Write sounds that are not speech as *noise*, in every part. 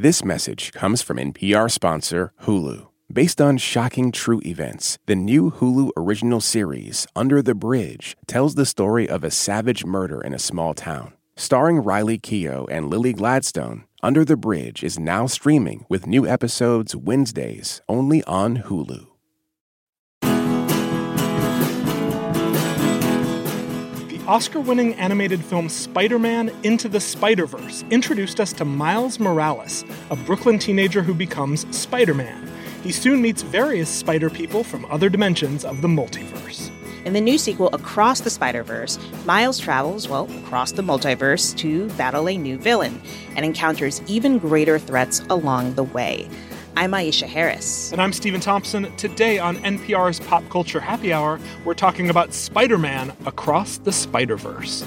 This message comes from NPR sponsor Hulu. Based on shocking true events, the new Hulu original series, Under the Bridge, tells the story of a savage murder in a small town. Starring Riley Keough and Lily Gladstone, Under the Bridge is now streaming with new episodes Wednesdays only on Hulu. Oscar winning animated film Spider Man Into the Spider Verse introduced us to Miles Morales, a Brooklyn teenager who becomes Spider Man. He soon meets various spider people from other dimensions of the multiverse. In the new sequel, Across the Spider Verse, Miles travels, well, across the multiverse to battle a new villain and encounters even greater threats along the way. I'm Aisha Harris. And I'm Stephen Thompson. Today on NPR's Pop Culture Happy Hour, we're talking about Spider Man Across the Spider Verse.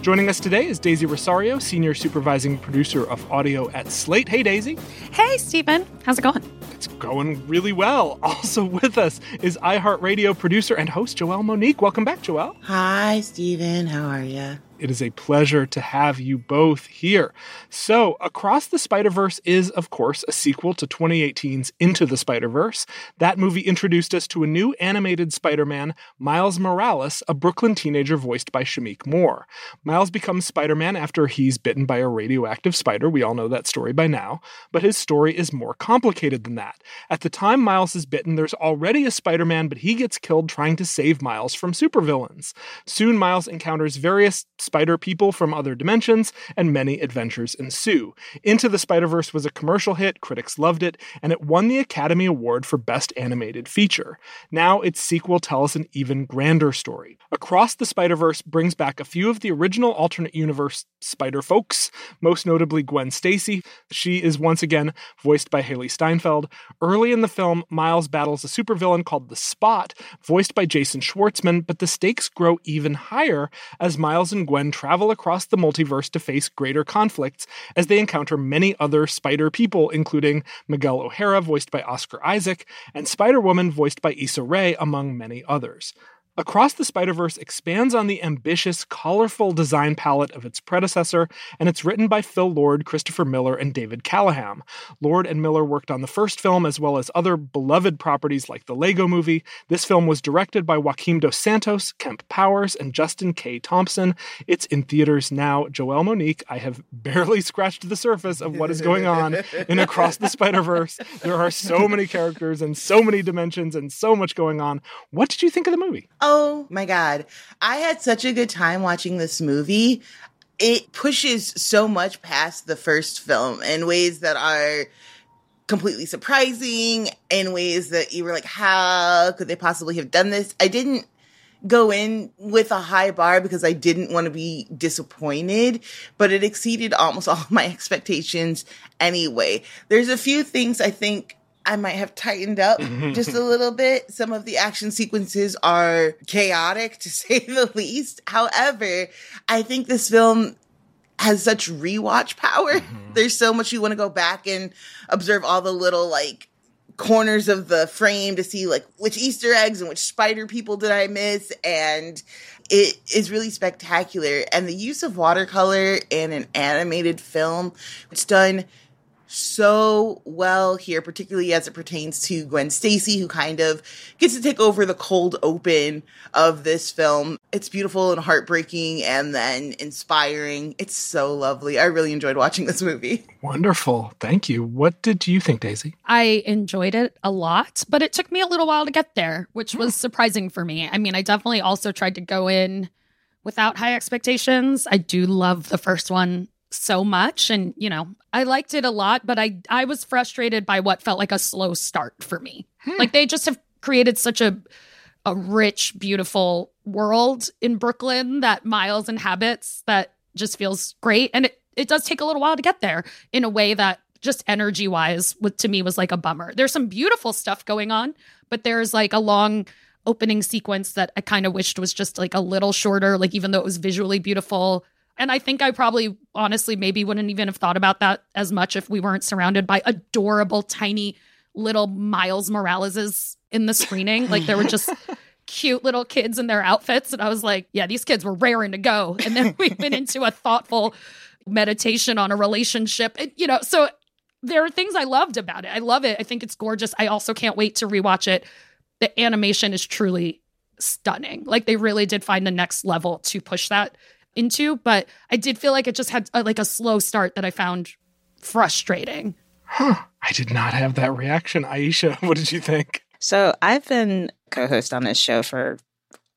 Joining us today is Daisy Rosario, Senior Supervising Producer of Audio at Slate. Hey, Daisy. Hey, Stephen. How's it going? It's going really well. *laughs* Also with us is iHeartRadio producer and host Joelle Monique. Welcome back, Joelle. Hi, Stephen. How are you? It is a pleasure to have you both here. So, Across the Spider Verse is, of course, a sequel to 2018's Into the Spider Verse. That movie introduced us to a new animated Spider Man, Miles Morales, a Brooklyn teenager voiced by Shameik Moore. Miles becomes Spider Man after he's bitten by a radioactive spider. We all know that story by now. But his story is more complicated than that. At the time Miles is bitten, there's already a Spider Man, but he gets killed trying to save Miles from supervillains. Soon, Miles encounters various spider people from other dimensions, and many adventures ensue. Into the Spider Verse was a commercial hit, critics loved it, and it won the Academy Award for Best Animated Feature. Now, its sequel tells an even grander story. Across the Spider Verse brings back a few of the original alternate universe Spider folks, most notably Gwen Stacy. She is once again voiced by Hailee Steinfeld. Early in the film, Miles battles a supervillain called the Spot, voiced by Jason Schwartzman, but the stakes grow even higher as Miles and Gwen travel across the multiverse to face greater conflicts as they encounter many other spider people, including Miguel O'Hara, voiced by Oscar Isaac, and Spider Woman, voiced by Issa Rae, among many others. Across the Spider Verse expands on the ambitious, colorful design palette of its predecessor, and it's written by Phil Lord, Christopher Miller, and David Callaham. Lord and Miller worked on the first film as well as other beloved properties like the Lego movie. This film was directed by Joaquim dos Santos, Kemp Powers, and Justin K. Thompson. It's in theaters now. Joelle Monique, I have *laughs* barely scratched the surface of what is going on in Across the Spider Verse. There are so many characters and so many dimensions and so much going on. What did you think of the movie? Oh my God. I had such a good time watching this movie. It pushes so much past the first film in ways that are completely surprising, in ways that you were like, how could they possibly have done this? I didn't go in with a high bar because I didn't want to be disappointed, but it exceeded almost *laughs* all my expectations anyway. There's a few things I think I might have tightened up *laughs* just a little bit. Some of the action sequences are chaotic to *laughs* say the least. However, I think this film has such rewatch power. Mm-hmm. *laughs* There's so much you want to go back and observe all the little like corners of the frame to see like which Easter eggs and which spider people did I miss and it is really spectacular and the use of watercolor in an animated film it's done so well here, particularly as it pertains to Gwen Stacy, who kind of gets to take over the cold open of this film. It's beautiful and heartbreaking and then inspiring. It's so lovely. I really enjoyed watching this movie. Wonderful. Thank you. What did you think, Daisy? I enjoyed it a lot, but it took me a little while to get there, which was surprising for me. I mean, I definitely also tried to go in without high expectations. I do love the first one so much. And you know i liked it a lot but i i was frustrated by what felt like a slow start for me. Hmm. like they just have created such a a rich beautiful world in brooklyn that miles inhabits that just feels great. And it, it does take a little while to get there in a way that just energy wise to me was like a bummer. There's some beautiful stuff going on but there's like a long opening sequence that i kind of wished was just like a little shorter like even though it was visually beautiful and I think I probably honestly maybe wouldn't even have thought about that as much if we weren't surrounded by adorable, tiny little Miles Moraleses in the screening. Like there were just *laughs* cute little kids in their outfits. And I was like, yeah, these kids were raring to go. And then we went into a thoughtful meditation on a relationship. And, you know, so there are things I loved about it. I love it. I think it's gorgeous. I also can't wait to rewatch it. The animation is truly stunning. Like they really did find the next level to push that into, but I did feel like it just had a, like a slow start that I found frustrating. Huh. I did not have that reaction. Aisha, *laughs* what did you think? So I've been co-host on this show for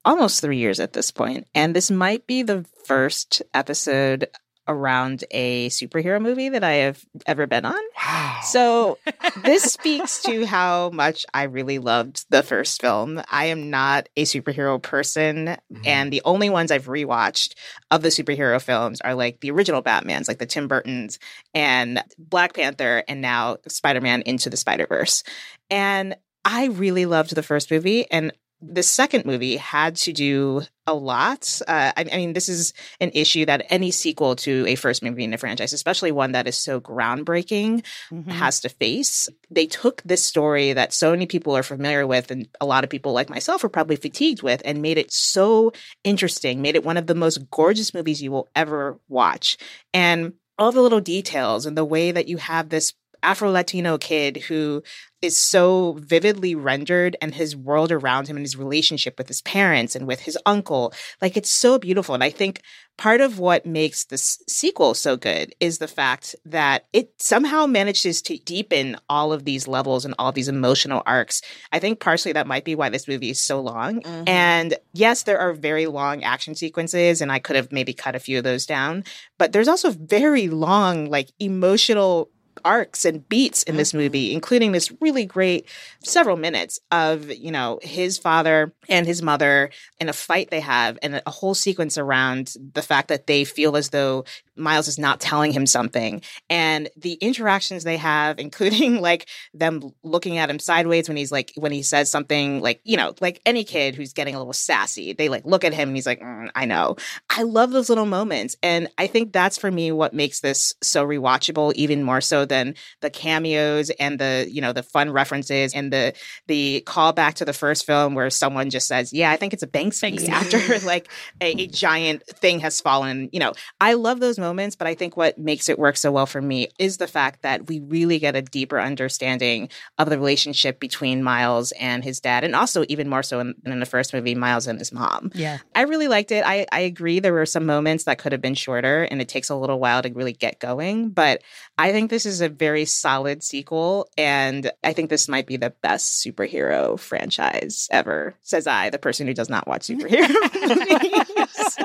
almost three years at this point, and this might be the first episode around a superhero movie that I have ever been on. Wow. So *laughs* this speaks to how much I really loved the first film. I am not a superhero person, Mhm. and the only ones I've rewatched of the superhero films are like the original Batmans, like the Tim Burtons and Black Panther, and now Spider Man Into the Spider Verse. And I really loved the first movie, and the second movie had to do a lot. Uh, I, I mean, this is an issue that any sequel to a first movie in a franchise, especially one that is so groundbreaking, has to face. They took this story that so many people are familiar with, and a lot of people like myself are probably fatigued with, and made it so interesting, made it one of the most gorgeous movies you will ever watch. And all the little details and the way that you have this Afro Latino kid who is so vividly rendered and his world around him and his relationship with his parents and with his uncle. Like it's so beautiful. And I think part of what makes this sequel so good is the fact that it somehow manages to deepen all of these levels and all these emotional arcs. I think partially that might be why this movie is so long. Mhm. And yes, there are very long action sequences, and I could have maybe cut a few of those down, but there's also very long, like emotional arcs and beats in this movie, including this really great several minutes of, you know, his father and his mother in a fight they have and a whole sequence around the fact that they feel as though Miles is not telling him something and the interactions they have, *laughs* including like them looking at him sideways when he's like, when he says something like, you know, like any kid who's getting a little sassy, they like look at him and he's like, "Mm, I know. I love those little moments. And I think that's for me what makes this so rewatchable, even more so than the cameos and the, you know, the fun references and the the callback to the first film where someone just says, Yeah, I think it's a Banksy, Banksy. after *laughs* like a, a *laughs* giant thing has fallen. You know, I love those moments, but I think what makes it work so well for me is the fact that we really get a deeper understanding of the relationship between Miles and his dad, and also even more so in, in the first movie, Miles and his mom. Yeah. I really liked it. I, I agree there were some moments that could have been shorter and it takes a little while to really get going, but I think this is a very solid sequel and I think this might be the best superhero franchise ever, says I, the person who does not watch superhero *laughs* movies.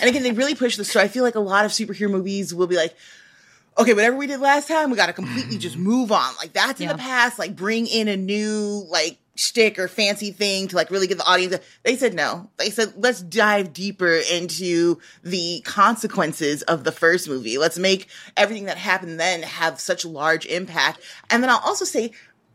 And again, they really push the story. I feel like a lot of superhero movies will be like, okay, whatever we did last time, we got to completely just *clears throat* move on. Like that's in Yeah. the past. Like bring in a new like shtick or fancy thing to like really get the audience. They said no. They said let's dive deeper into the consequences of the first movie. Let's make everything that happened then have such large impact. And then I'll also say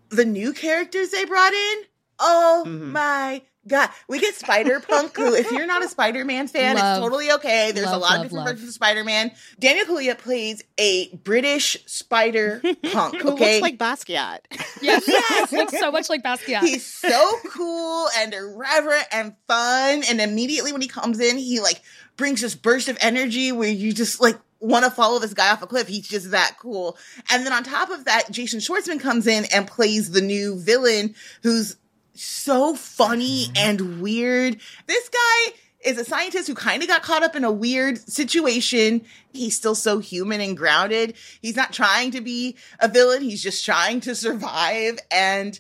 the new characters they brought in. Oh Mhm. my god, we get Spider Punk. Who, if you're not a Spider Man fan, Love. it's totally okay. There's a Love, lot of different love. versions of Spider Man. Daniel Kaluuya plays a British Spider Punk. *laughs* Who looks like Basquiat. *laughs* Yes. yes. Looks so much like Basquiat. He's so cool and irreverent and fun. And immediately when he comes in, he like brings this burst of energy where you just like want to follow this guy off a cliff. He's just that cool. And then on top of that, Jason Schwartzman comes in and plays the new villain who's so funny and weird. This guy is a scientist who kind of got caught up in a weird situation. He's still so human and grounded. He's not trying to be a villain. He's just trying to survive and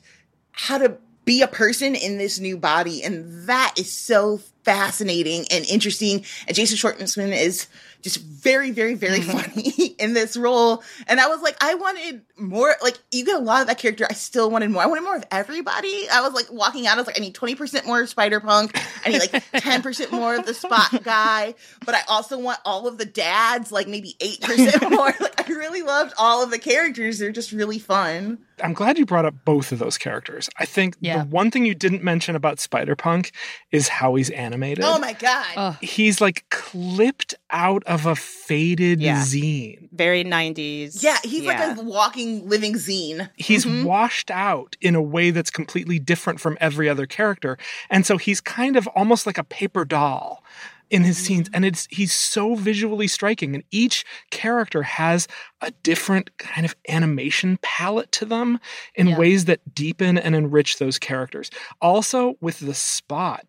how to be a person in this new body. And that is so fascinating and interesting. And Jason Schwartzman is just very, very, very mm-hmm. funny *laughs* in this role. And I was like, I wanted more. Like, you get a lot of that character. I still wanted more. I wanted more of everybody. I was like walking out. I was like, I need twenty percent more of Spider Punk. I need like *laughs* ten percent more of the Spot guy. But I also want all of the dads. Like maybe eight percent *laughs* more. Like, I really loved all of the characters. They're just really fun. I'm glad you brought up both of those characters. I think Yeah. the one thing you didn't mention about Spider Punk is how he's animated. Oh my god. Ugh. He's like clipped out of a faded Yeah. zine. Very 90s. yeah, he's like a walking, living zine. He's Mhm. washed out in a way that's completely different from every other character. And so he's kind of almost like a paper doll. in his scenes and it's he's so visually striking and each character has a different kind of animation palette to them in Yeah. ways that deepen and enrich those characters also with the spot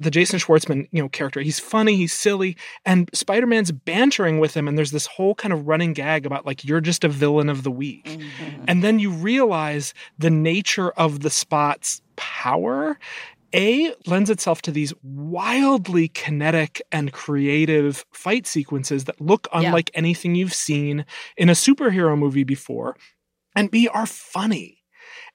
the Jason Schwartzman, you know, character. He's funny, he's silly, and Spider-Man's bantering with him and there's this whole kind of running gag about like you're just a villain of the week. Mm-hmm. And then you realize the nature of the spot's power a lends itself to these wildly kinetic and creative fight sequences that look Yeah. unlike anything you've seen in a superhero movie before, and B are funny,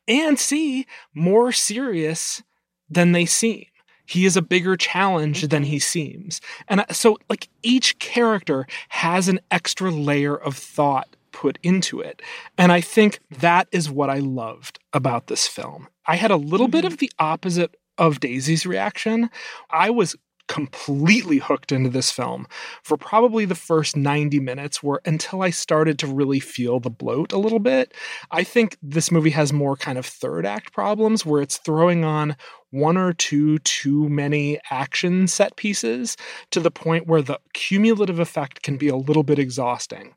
and C more serious than they seem. He is a bigger challenge than he mm-hmm. seems. And so, like, each character has an extra layer of thought put into it. And I think that is what I loved about this film. I had a little bit mm-hmm. of the opposite of Daisy's reaction. I was completely hooked into this film for probably the first 90 minutes where until I started to really feel the bloat a little bit. I think this movie has more kind of third act problems where it's throwing on one or two too many action set pieces to the point where the cumulative effect can be a little bit exhausting.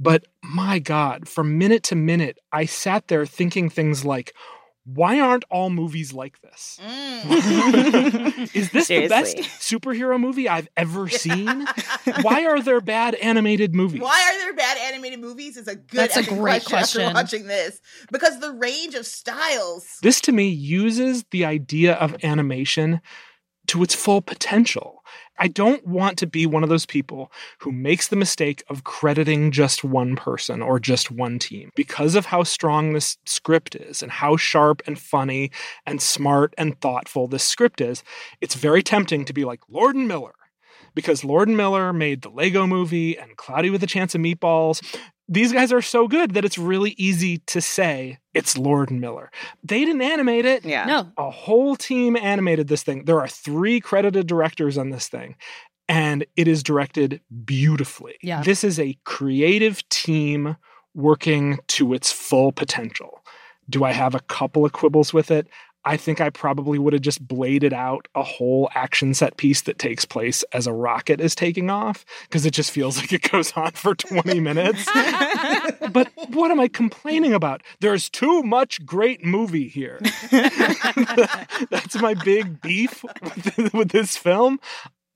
But my God, from minute to minute, I sat there thinking things like, why aren't all movies like this? Mm. *laughs* *laughs* Is this the best superhero movie I've ever seen? Why are there bad animated movies? Why are there bad animated movies? Is a good That's a great question, after question. watching this because the range of styles. This to me uses the idea of animation to its full potential. I don't want to be one of those people who makes the mistake of crediting just one person or just one team. Because of how strong this script is and how sharp and funny and smart and thoughtful this script is, it's very tempting to be like Lord and Miller. Because Lord and Miller made the Lego movie and Cloudy with a Chance of Meatballs. These guys are so good that it's really easy to say it's Lord and Miller. They didn't animate it Yeah. No. a whole team animated this thing. There are three credited directors on this thing, and it is directed beautifully. Yeah. This is a creative team working to its full potential. Do I have a couple of quibbles with it? I think I probably would have just bladed out a whole action set piece that takes place as a rocket is taking off because it just feels like it goes on for 20 minutes. *laughs* but what am I complaining about? There's too much great movie here. *laughs* That's my big beef with, this film.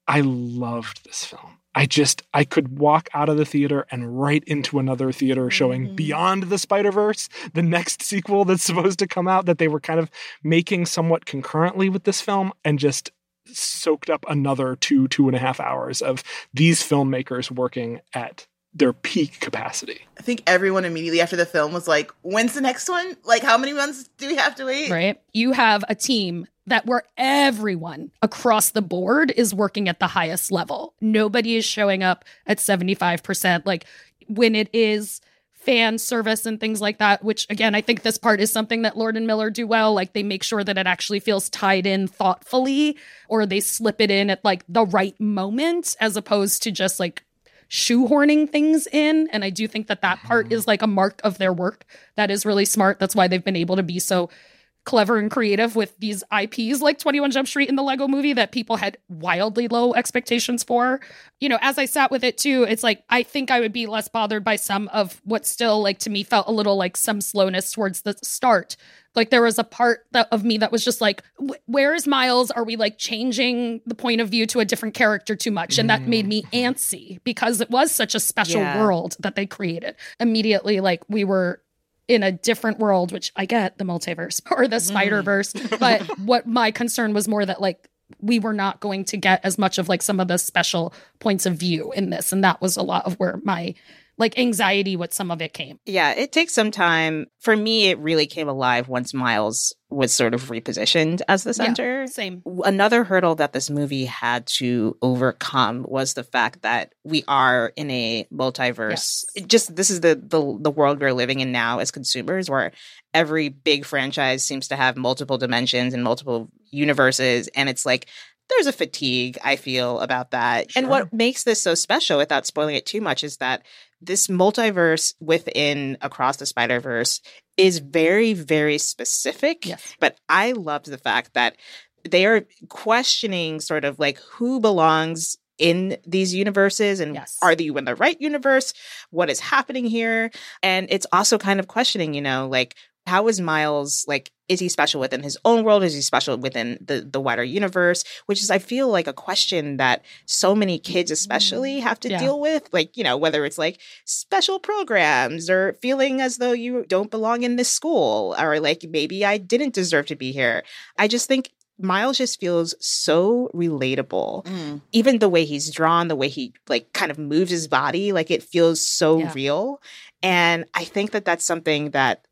I loved this film. I just I could walk out of the theater and right into another theater showing Mhm. Beyond the Spider Verse, the next sequel that's *laughs* supposed to come out that they were kind of making somewhat concurrently with this film, and just soaked up another two two and a half hours of these filmmakers working at their peak capacity. I think everyone immediately after the film was like, "When's the next one? Like, how many months do we have to wait?" right? You have a team that where everyone across the board is working at the highest level. Nobody is showing up at 75%. Like when it is fan service and things like that, which again, I think this part is something that Lord and Miller do well. Like they make sure that it actually feels tied in thoughtfully or they slip it in at like the right moment as opposed to just like shoehorning things in and i do think that that part mm-hmm. is like a mark of their work that is really smart that's why they've been able to be so clever and creative with these IPs like 21 Jump Street in the Lego movie that people had wildly low expectations for. You know, as I sat with it too, it's like I think I would be less bothered by some of what still like to me felt a little like some slowness towards the start. Like there was a part that, of me that was just like, "Wh- where is Miles? Are we like changing the point of view to a different character too much? And that made me mm. antsy because it was such a special Yeah. world that they created. Immediately, like we were in a different world, which I get the multiverse *laughs* or the mm-hmm. Spider Verse. But *laughs* what my concern was more that like we were not going to get as much of like some of the special points of view in this. And that was a lot of where my like anxiety with some of it came. Yeah, it takes some time. For me, it really came alive once Miles was sort of repositioned as the center. Same. Another hurdle that this movie had to overcome was the fact that we are in a multiverse. Yes. Just this is the, the the world we're living in now as consumers, where every big franchise seems to have multiple dimensions and multiple universes, and it's like there's a fatigue I feel about that. And what makes this so special, without spoiling it too much, is that this multiverse within Across the Spider Verse is very, very specific. Yes. But I loved the fact that they are questioning sort of like who belongs in these universes and Yes. are you in the right universe? What is happening here? And it's also kind of questioning, you know, like how is Miles like is he special within his own world? Is he special within the the wider universe? Which is I feel like a question that so many kids especially have to Yeah. deal with. Like, you know, whether it's like special programs or feeling as though you don't belong in this school or like maybe I didn't deserve to be here. I just think Miles just feels so relatable Mm. even the way he's drawn, the way he like kind of moves his body, like it feels so Yeah. real. And I think that that's something that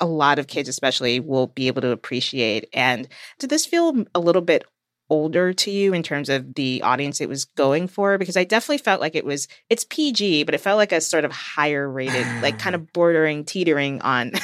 a lot of kids, especially, will be able to appreciate. And did this feel a little bit older to you in terms of the audience it was going for? Because I definitely felt like it was, it's PG, but it felt like a sort of higher rated, like kind of *sighs* bordering, teetering on. *laughs*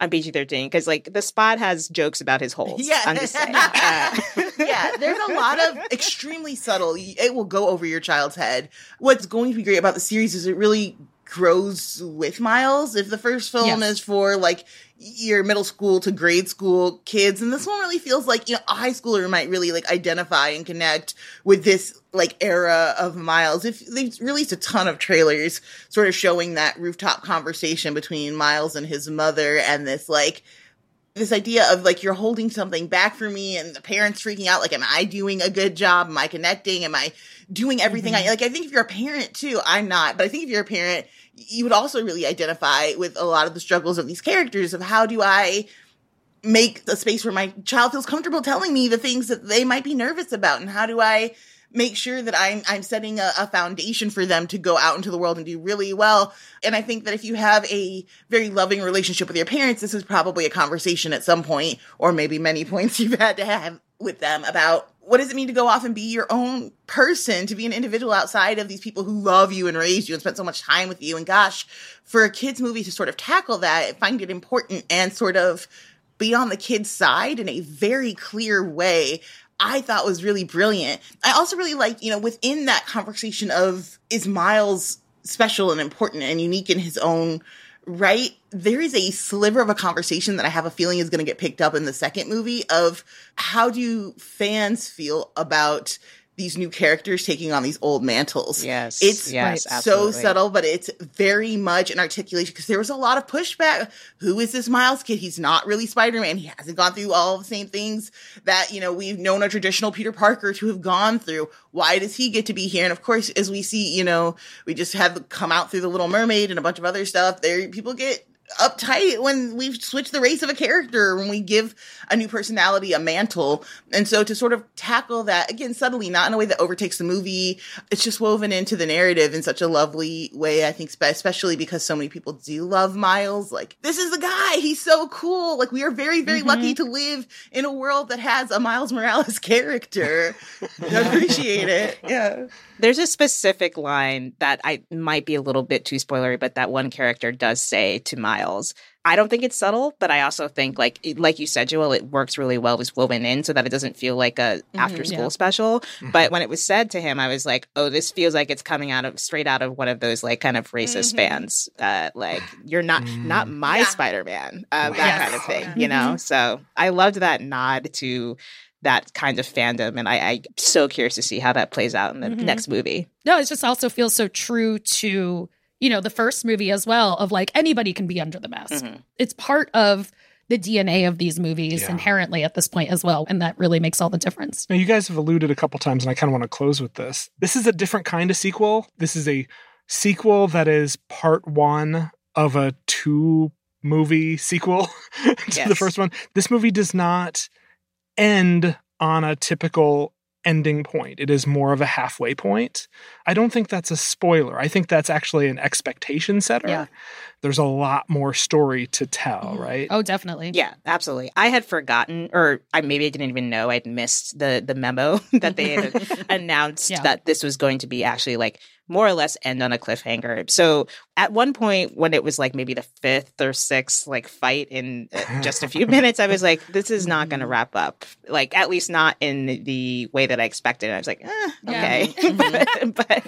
on PG thirteen because like the spot has jokes about his holes. Yeah. I'm just saying. *laughs* Uh, yeah, there's a lot of *laughs* extremely subtle. It will go over your child's head. What's going to be great about the series is it really grows with Miles. If the first film Yes. is for like your middle school to grade school kids, and this one really feels like you know a high schooler might really like identify and connect with this like era of Miles. If they've released a ton of trailers, sort of showing that rooftop conversation between Miles and his mother, and this like this idea of like you're holding something back for me and the parents freaking out like am i doing a good job? Am i connecting? Am i doing everything i mm-hmm. like i think if you're a parent too i'm not but i think if you're a parent you would also really identify with a lot of the struggles of these characters of how do i make a space where my child feels comfortable telling me the things that they might be nervous about and how do i make sure that I'm I'm setting a, a foundation for them to go out into the world and do really well. And I think that if you have a very loving relationship with your parents, this is probably a conversation at some point, or maybe many *laughs* points you've had to have with them about what does it mean to go off and be your own person, to be an individual outside of these people who love you and raised you and spent so much time with you. And gosh, for a kids movie to sort of tackle that, find it important and sort of be on the kid's side in a very clear way. I thought was really brilliant. I also really like, you know, within that conversation of is Miles special and important and unique in his own right? There is a sliver of a conversation that I have a feeling is going to get picked up in the second movie of how do fans feel about these new characters taking on these old mantles. Yes. It's yes, so absolutely. subtle, but it's very much an articulation because there was a lot of pushback. Who is this Miles kid? He's not really Spider Man. He hasn't gone through all the same things that, you know, we've known a traditional Peter Parker to have gone through. Why does he get to be here? And of course, as we see, you know, we just have come out through the Little Mermaid and a bunch of other stuff. There, people get uptight when we've switched the race of a character when we give a new personality a mantle. And so to sort of tackle that again subtly not in a way that overtakes the movie it's just woven into the narrative in such a lovely way i think especially because so many people do love miles. Like this is the guy. He's so cool. Like we are very very mm-hmm. lucky to live in a world that has a miles morales *laughs* character. I *laughs* appreciate it. Yeah There's a specific line that I might be a little bit too spoilery, but that one character does say to Miles. I don't think it's subtle, but I also think like it- like you said, Joel, it works really well. It's woven in so that it doesn't feel like a after school Yeah. special. *laughs* But when it was said to him, I was like, oh, this feels like it's coming out of straight out of one of those like kind of racist Mhm. fans. Uh, like you're not not my Yeah. Spider Man, uh, that Yes. kind of thing, you know. So I loved that nod to that kind of fandom, and I, I'm so curious to see how that plays out in the Mhm. next movie. No, it just also feels so true to, you know, the first movie as well of like anybody can be under the mask. Mhm. It's part of the DNA of these movies Yeah. inherently at this point as well. And that really makes all the difference. Now, you guys have alluded a couple times, and I kind of want to close with this. This is a different kind of sequel. This is a sequel that is part one of a two movie sequel *laughs* to the first one. This movie does not end on a typical ending point. It is more of a halfway point. I don't think that's a spoiler. I think that's actually an expectation setter. Yeah. There's a lot more story to tell, Mhm. right? Oh, definitely. Yeah, absolutely. I had forgotten, or I maybe I didn't even know I'd missed the the memo *laughs* that they had *laughs* announced Yeah. that this was going to be actually like more or less end on a cliffhanger. So at one point, when it was like maybe the fifth or sixth like fight in uh, just a few *laughs* minutes, I was like, this is not going to wrap up. Like at least not in the way that I expected. I was like, eh, Yeah. okay, *laughs* *laughs* but, but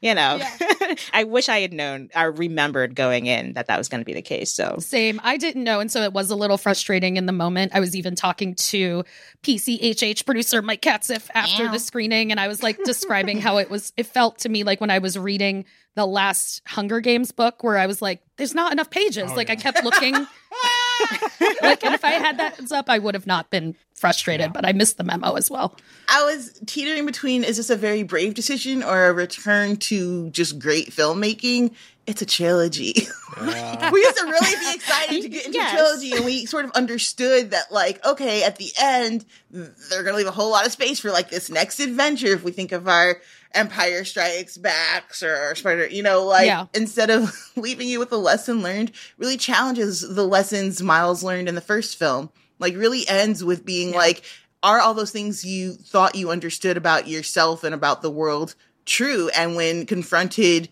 you know, Yeah. I wish I had known or remembered going in that that was going to be the case. So Same. I didn't know. And so it was a little frustrating in the moment. I was even talking to PCHH producer Mike Katzif after the screening. And I was like describing how it was, it felt to me like when I was reading the last Hunger Games book, where I was like, there's not enough pages. Oh, like I kept looking. *laughs* like, and if I had that heads up, I would have not been frustrated, but I missed the memo as well. I was teetering between is this a very brave decision or a return to just great filmmaking? It's a trilogy. *laughs* we used to really be excited to get into Yes. a trilogy, and we sort of understood that, like, okay, at the end, they're going to leave a whole lot of space for like this next adventure. If we think of our Empire Strikes Backs or Spider, you know, like Yeah. instead of *laughs* leaving you with a lesson learned, really challenges the lessons Miles learned in the first film. Like, really ends with being like, are all those things you thought you understood about yourself and about the world true? And when confronted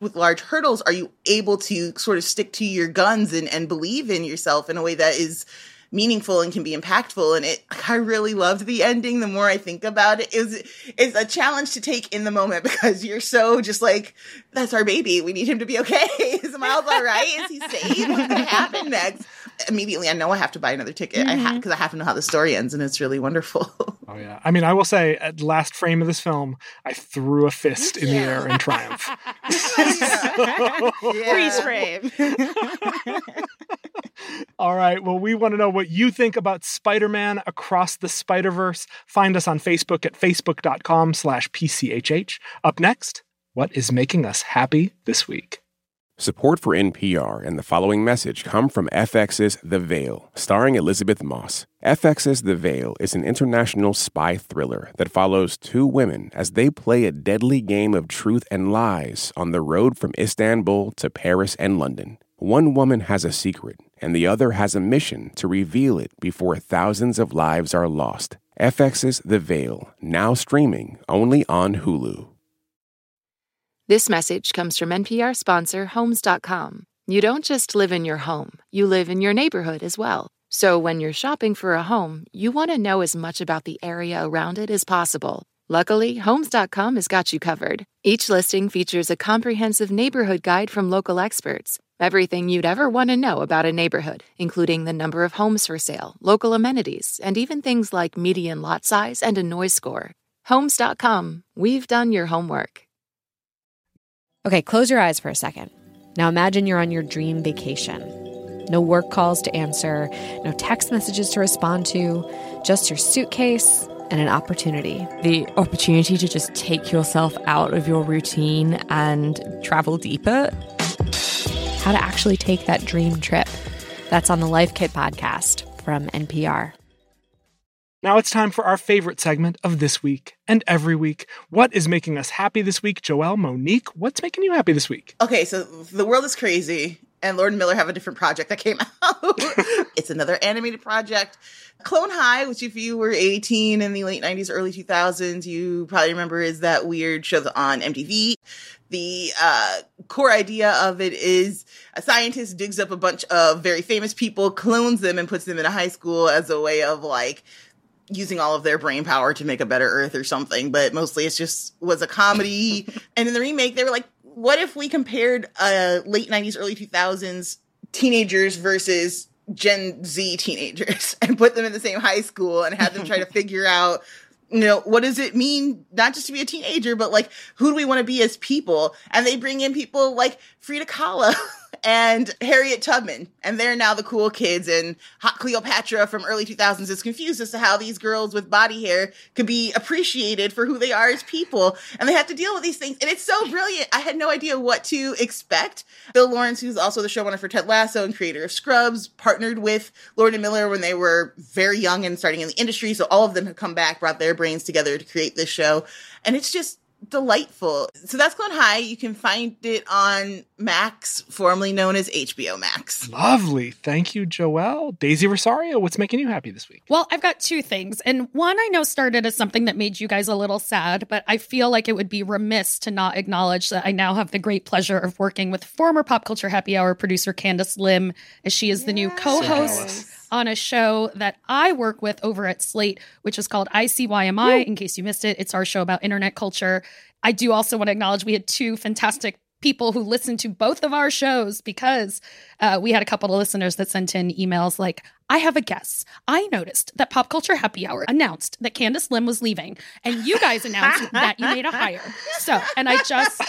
with large hurdles, are you able to sort of stick to your guns and, and believe in yourself in a way that is meaningful and can be impactful? And it, I really loved the ending. The more I think about it, it was, it's a challenge to take in the moment because you're so just like, that's our baby. We need him to be okay. *laughs* Is Miles all right? Is he safe? What's going to happen next? Immediately, I know I have to buy another ticket. I have because mm-hmm. I have to know how the story ends, and it's really wonderful. *laughs* Oh yeah. I mean, I will say at the last frame of this film, I threw a fist in the air in triumph. *laughs* Oh, freeze frame. All right. Well, we want to know what you think about Spider-Man Across the Spider-Verse. Find us on Facebook at facebook.com slash PCHH. Up next, what is making us happy this week? Support for NPR and the following message come from FX's The Veil, starring Elisabeth Moss. FX's The Veil is an international spy thriller that follows two women as they play a deadly game of truth and lies on the road from Istanbul to Paris and London. One woman has a secret, and the other has a mission to reveal it before thousands of lives are lost. FX's The Veil, now streaming only on Hulu. This message comes from NPR sponsor Homes.com. You don't just live in your home, you live in your neighborhood as well. So when you're shopping for a home, you want to know as much about the area around it as possible. Luckily, Homes.com has got you covered. Each listing features a comprehensive neighborhood guide from local experts. Everything you'd ever want to know about a neighborhood, including the number of homes for sale, local amenities, and even things like median lot size and a noise score. Homes.com, we've done your homework. Okay, close your eyes for a second. Now imagine you're on your dream vacation. No work calls to answer, no text messages to respond to, just your suitcase and an opportunity. the opportunity to just take yourself out of your routine and travel deeper. How to actually take that dream trip. That's on the Life Kit podcast from NPR. Now it's time for our favorite segment of this week and every week. What is making us happy this week? Joelle, Monique, what's making you happy this week? Okay, so the world is crazy, and Lord and Miller have a different project that came *laughs* out. it's another animated project. Clone High, which if you were 18 in the late 90s, early 2000s, you probably remember is that weird show on MTV. The uh, core idea of it is a scientist digs up a bunch of very famous people, clones them, and puts them in a high school as a way of like using all of their brain power to make a better earth or something but mostly it's just was a comedy *laughs* and in the remake they were like what if we compared uh late 90s early 2000s teenagers versus gen z teenagers *laughs* and put them in the same high school and had them try to *laughs* figure out you know what does it mean not just to be a teenager but like who do we want to be as people? And they bring in people like frida kahlo *laughs* and harriet tubman. And they're now the cool kids. And hot cleopatra from early 2000s is confused as to how these girls with body hair could be appreciated for who they are as people. And they have to deal with these things. And it's so brilliant. I had no idea what to expect. Bill lawrence who's also the showrunner for ted lasso and creator of scrubs partnered with lord and miller when they were very young and starting in the industry. So all of them have come back brought their brains together to create this show. And it's just delightful. So that's Clone High. You can find it on Max, formerly known as HBO Max. Lovely. Thank you, Joelle. Daisy Rosario, what's making you happy this week? Well, I've got two things. And one I know started as something that made you guys a little sad, but I feel like it would be remiss to not acknowledge that I now have the great pleasure of working with former Pop Culture Happy Hour producer Candace Lim, as she is the new co host on a show that I work with over at Slate, which is called ICYMI. In case you missed it, it's our show about internet culture. I do also want to acknowledge we had two fantastic people who listened to both of our shows because uh, we had a couple of listeners that sent in emails like, I have a guess. I noticed that Pop Culture Happy Hour announced that Candace Lim was leaving, and you guys announced *laughs* that you made a hire. So, and I just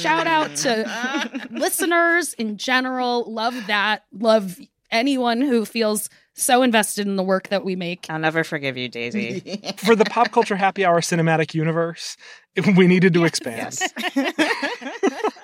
shout out to *laughs* listeners in general. Love that. Love anyone who feels so invested in the work that we make. I'll never forgive you, Daisy. *laughs* For the Pop Culture Happy Hour cinematic universe, we needed to expand. *laughs*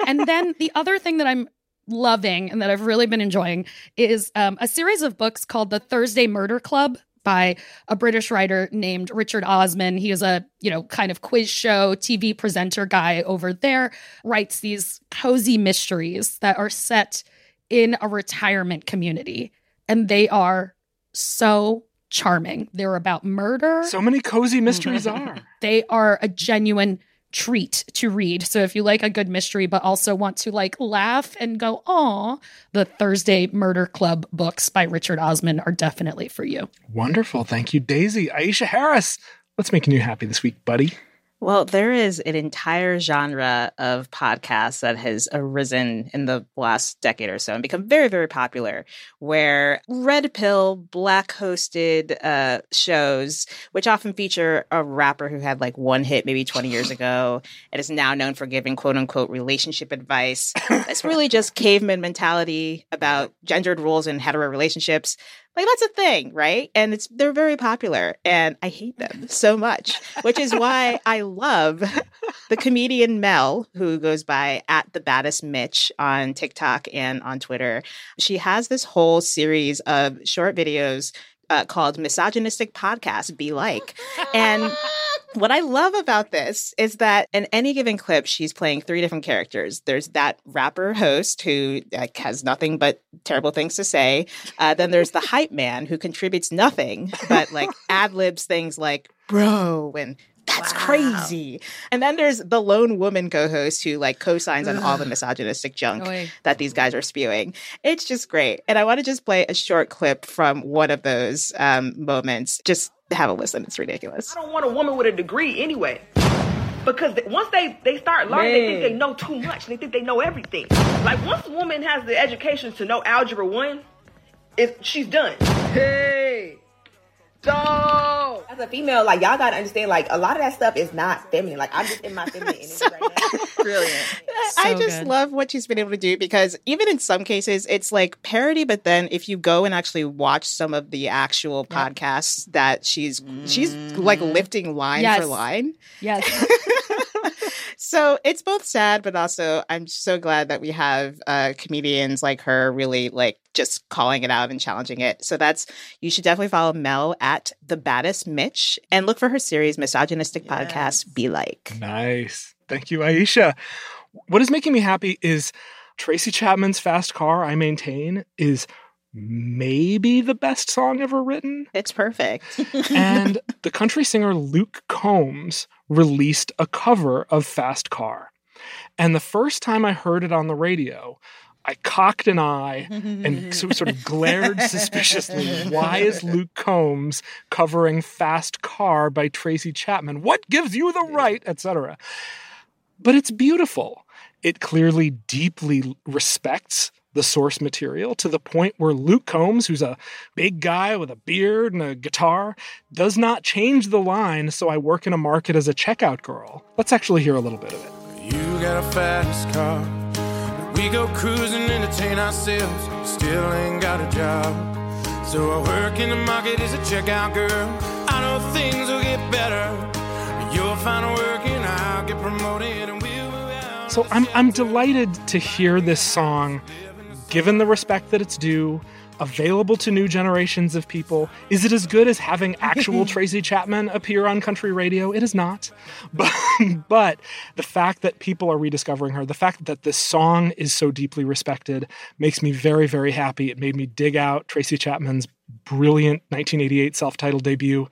and then the other thing that I'm loving and that I've really been enjoying is um, a series of books called The Thursday Murder Club by a British writer named Richard Osman. He is a, you know, kind of quiz show TV presenter guy over there, writes these cozy mysteries that are set in a retirement community. And they are so charming. They're about murder. So many cozy *laughs* mysteries are. They are a genuine treat to read. So if you like a good mystery but also want to like laugh and go, "Aw," the Thursday Murder Club books by Richard Osman are definitely for you. Wonderful. Thank you, Daisy. Aisha Harris, what's making you happy this week, buddy? Well, there is an entire genre of podcasts that has arisen in the last decade or so and become very, very popular, where red pill, black hosted uh, shows, which often feature a rapper who had like one hit maybe 20 years *laughs* ago and is now known for giving quote unquote relationship advice. it's really *laughs* just caveman mentality about gendered roles in hetero relationships. Like that's a thing, right? And it's they're very popular and I hate them so much, which is why *laughs* I love the comedian Mel who goes by at the baddest Mitch on TikTok and on Twitter. She has this whole series of short videos uh, called Misogynistic Podcast Be Like. And *laughs* what I love about this is that in any given clip, she's playing three different characters. There's that rapper host who like, has nothing but terrible things to say. Uh, then there's the hype man who contributes nothing but like *laughs* ad libs things like bro and that's wow. crazy. And then there's the lone woman co-host who like co-signs on all the misogynistic junk Oy. that these guys are spewing. It's just great. And I want to just play a short clip from one of those um, moments. Just have a listen. It's ridiculous. I don't want a woman with a degree anyway. Because once they, they start learning, Man. they think they know too much. They think they know everything. Like once a woman has the education to know algebra one, if she's done. Hey, dog. As a female, like y'all gotta understand, like a lot of that stuff is not feminine. Like I'm just in my feminine *laughs* energy so, right now. Brilliant. So I just good. love what she's been able to do because even in some cases it's like parody, but then if you go and actually watch some of the actual yep. podcasts that she's mm-hmm. she's like lifting line yes. for line. Yes. *laughs* so it's both sad, but also I'm so glad that we have uh, comedians like her really like just calling it out and challenging it. So that's you should definitely follow Mel at the baddest Mitch and look for her series Misogynistic yes. Podcast Be Like. Nice. Thank you, Aisha. What is making me happy is Tracy Chapman's Fast Car, I maintain, is maybe the best song ever written. It's perfect. *laughs* and the country singer Luke Combs released a cover of Fast Car. And the first time I heard it on the radio, I cocked an eye and *laughs* sort of glared suspiciously. Why is Luke Combs covering Fast Car by Tracy Chapman? What gives you the right, etc.? But it's beautiful. It clearly deeply respects the source material to the point where Luke Combs, who's a big guy with a beard and a guitar, does not change the line, so I work in a market as a checkout girl. Let's actually hear a little bit of it. You got a fast car. We go cruising, entertain ourselves, still ain't got a job. So I work in the market as a checkout girl. I know things will get better. You'll find work and I'll get promoted and we'll so I'm I'm delighted to hear this song given the respect that it's due, available to new generations of people. Is it as good as having actual *laughs* Tracy Chapman appear on country radio? It is not. *laughs* But, but the fact that people are rediscovering her, the fact that this song is so deeply respected, makes me very, very happy. It made me dig out Tracy Chapman's brilliant 1988 self titled debut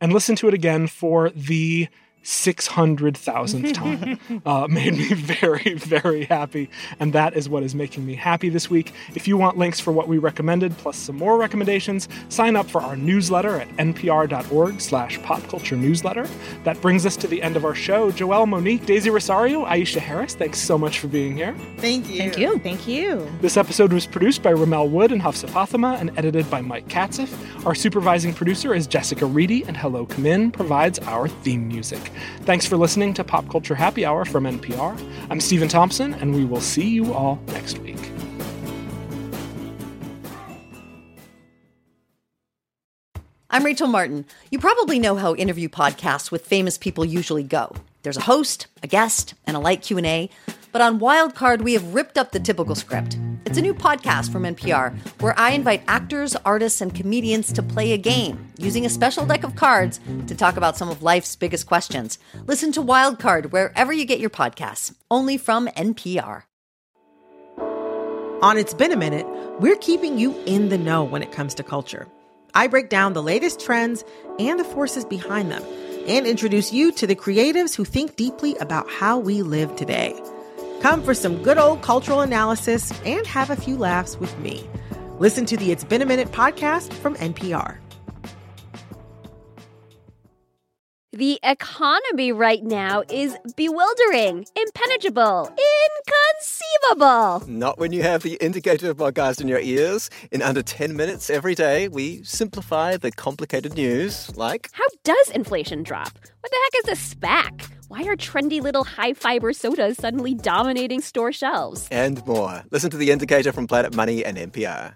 and listen to it again for the 600,000th *laughs* time uh, made me very, very happy. And that is what is making me happy this week. If you want links for what we recommended, plus some more recommendations, sign up for our newsletter at npr.org slash popculture newsletter. That brings us to the end of our show. Joelle, Monique, Daisy Rosario, Aisha Harris, thanks so much for being here. Thank you. Thank you. Thank you. This episode was produced by Rommel Wood and Hafsa Fathima and edited by Mike Katzif. Our supervising producer is Jessica Reedy, and Hello Come In provides our theme music. Thanks for listening to Pop Culture Happy Hour from NPR. I'm Stephen Thompson, and we will see you all next week. I'm Rachel Martin. You probably know how interview podcasts with famous people usually go. There's a host, a guest, and a light Q&A. But on Wildcard, we have ripped up the typical script. It's a new podcast from NPR where I invite actors, artists, and comedians to play a game using a special deck of cards to talk about some of life's biggest questions. Listen to Wildcard wherever you get your podcasts, only from NPR. On It's Been a Minute, we're keeping you in the know when it comes to culture. I break down the latest trends and the forces behind them and introduce you to the creatives who think deeply about how we live today. Come for some good old cultural analysis and have a few laughs with me. Listen to the It's Been a Minute podcast from NPR. The economy right now is bewildering, impenetrable, inconceivable. Not when you have the indicator podcast in your ears. In under 10 minutes every day, we simplify the complicated news like How does inflation drop? What the heck is a SPAC? Why are trendy little high fiber sodas suddenly dominating store shelves? and more. Listen to the indicator from Planet Money and NPR.